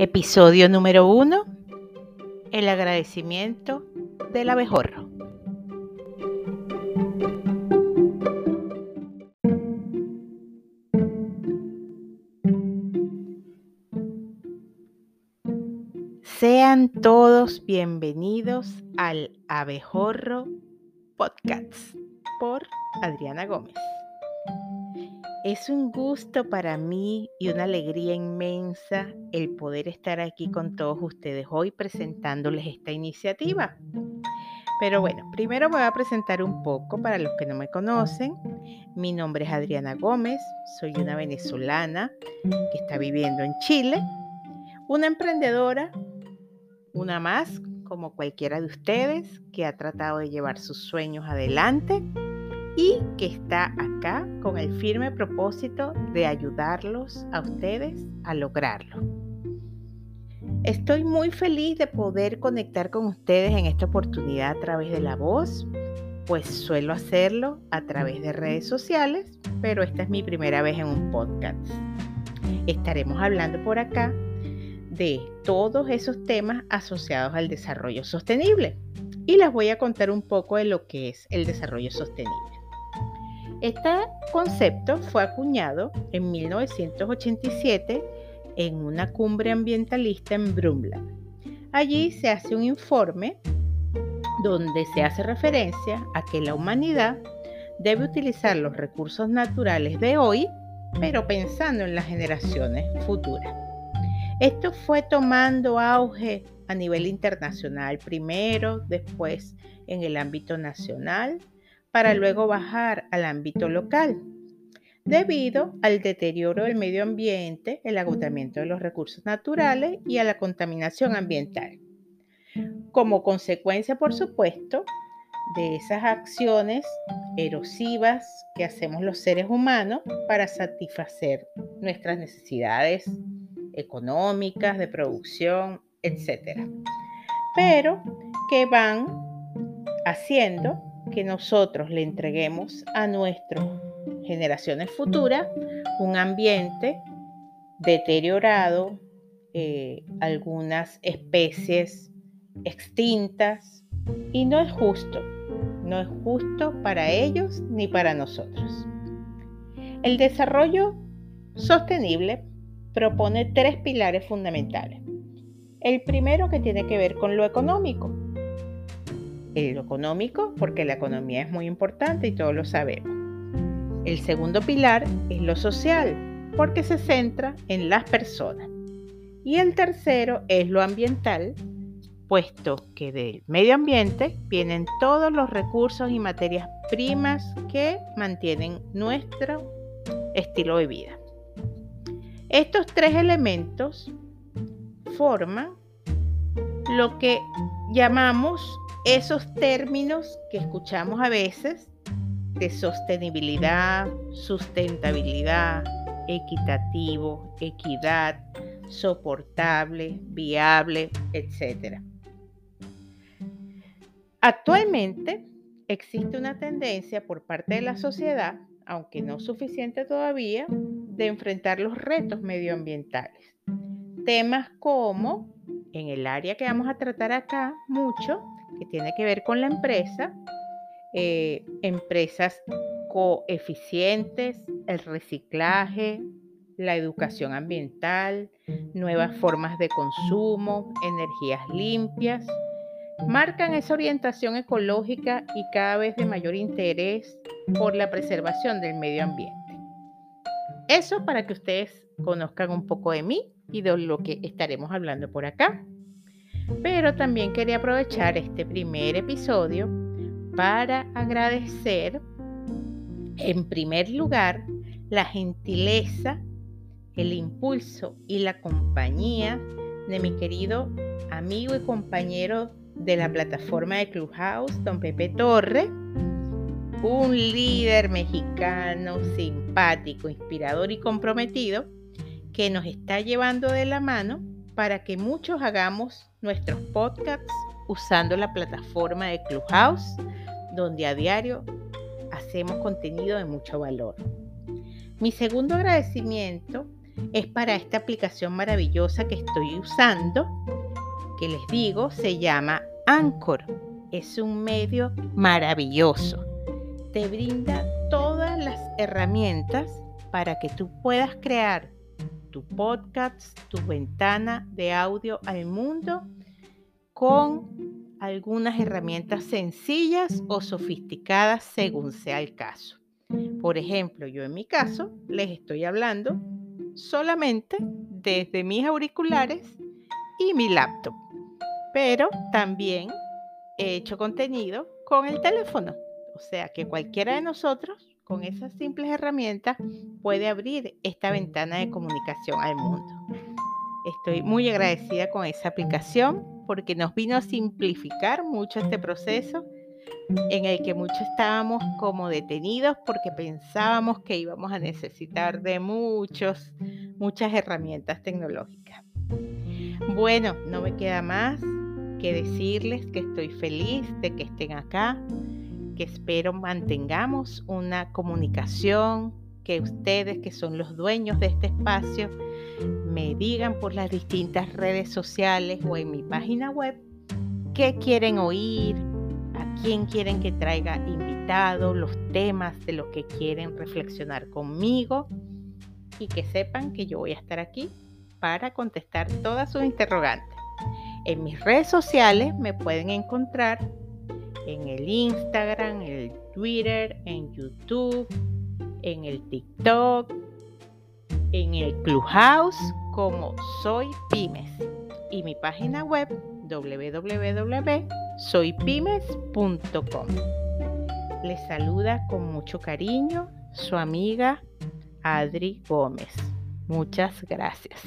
Episodio número uno. El agradecimiento del abejorro. Sean todos bienvenidos al Abejorro Podcast por Adriana Gómez. Es un gusto para mí y una alegría inmensa el poder estar aquí con todos ustedes hoy presentándoles esta iniciativa. Pero bueno, primero voy a presentar un poco para los que no me conocen. Mi nombre es Adriana Gómez, soy una venezolana que está viviendo en Chile, una emprendedora, una más como cualquiera de ustedes que ha tratado de llevar sus sueños adelante y que está acá con el firme propósito de ayudarlos a ustedes a lograrlo. Estoy muy feliz de poder conectar con ustedes en esta oportunidad a través de la voz, pues suelo hacerlo a través de redes sociales, pero esta es mi primera vez en un podcast. Estaremos hablando por acá de todos esos temas asociados al desarrollo sostenible y les voy a contar un poco de lo que es el desarrollo sostenible. Este concepto fue acuñado en 1987 en una cumbre ambientalista en Brundtland. Allí se hace un informe donde se hace referencia a que la humanidad debe utilizar los recursos naturales de hoy, pero pensando en las generaciones futuras. Esto fue tomando auge a nivel internacional primero, después en el ámbito nacional para luego bajar al ámbito local, debido al deterioro del medio ambiente, el agotamiento de los recursos naturales y a la contaminación ambiental. Como consecuencia, por supuesto, de esas acciones erosivas que hacemos los seres humanos para satisfacer nuestras necesidades económicas, de producción, etc. Pero que van haciendo que nosotros le entreguemos a nuestras generaciones futuras un ambiente deteriorado, eh, algunas especies extintas, y no es justo, no es justo para ellos ni para nosotros. El desarrollo sostenible propone tres pilares fundamentales. El primero que tiene que ver con lo económico, lo económico, porque la economía es muy importante y todos lo sabemos. El segundo pilar es lo social, porque se centra en las personas. Y el tercero es lo ambiental, puesto que del medio ambiente vienen todos los recursos y materias primas que mantienen nuestro estilo de vida. Estos tres elementos forman lo que llamamos esos términos que escuchamos a veces de sostenibilidad, sustentabilidad, equitativo, equidad, soportable, viable, etc. Actualmente existe una tendencia por parte de la sociedad, aunque no suficiente todavía, de enfrentar los retos medioambientales. Temas como, en el área que vamos a tratar acá mucho, que tiene que ver con la empresa, eh, empresas coeficientes, el reciclaje, la educación ambiental, nuevas formas de consumo, energías limpias, marcan esa orientación ecológica y cada vez de mayor interés por la preservación del medio ambiente. Eso para que ustedes conozcan un poco de mí y de lo que estaremos hablando por acá. Pero también quería aprovechar este primer episodio para agradecer en primer lugar la gentileza, el impulso y la compañía de mi querido amigo y compañero de la plataforma de Clubhouse, don Pepe Torre, un líder mexicano simpático, inspirador y comprometido que nos está llevando de la mano para que muchos hagamos nuestros podcasts usando la plataforma de Clubhouse, donde a diario hacemos contenido de mucho valor. Mi segundo agradecimiento es para esta aplicación maravillosa que estoy usando, que les digo, se llama Anchor. Es un medio maravilloso. Te brinda todas las herramientas para que tú puedas crear tu podcast, tu ventana de audio al mundo con algunas herramientas sencillas o sofisticadas según sea el caso. Por ejemplo, yo en mi caso les estoy hablando solamente desde mis auriculares y mi laptop, pero también he hecho contenido con el teléfono. O sea que cualquiera de nosotros con esas simples herramientas puede abrir esta ventana de comunicación al mundo. Estoy muy agradecida con esa aplicación porque nos vino a simplificar mucho este proceso en el que muchos estábamos como detenidos porque pensábamos que íbamos a necesitar de muchos, muchas herramientas tecnológicas. Bueno, no me queda más que decirles que estoy feliz de que estén acá, que espero mantengamos una comunicación, que ustedes que son los dueños de este espacio me digan por las distintas redes sociales o en mi página web qué quieren oír, quién quieren que traiga invitado, los temas de los que quieren reflexionar conmigo y que sepan que yo voy a estar aquí para contestar todas sus interrogantes. En mis redes sociales me pueden encontrar en el Instagram, en el Twitter, en YouTube, en el TikTok, en el Clubhouse como Soy Pymes y mi página web www.soypymes.com. Les saluda con mucho cariño su amiga Adri Gómez. Muchas gracias.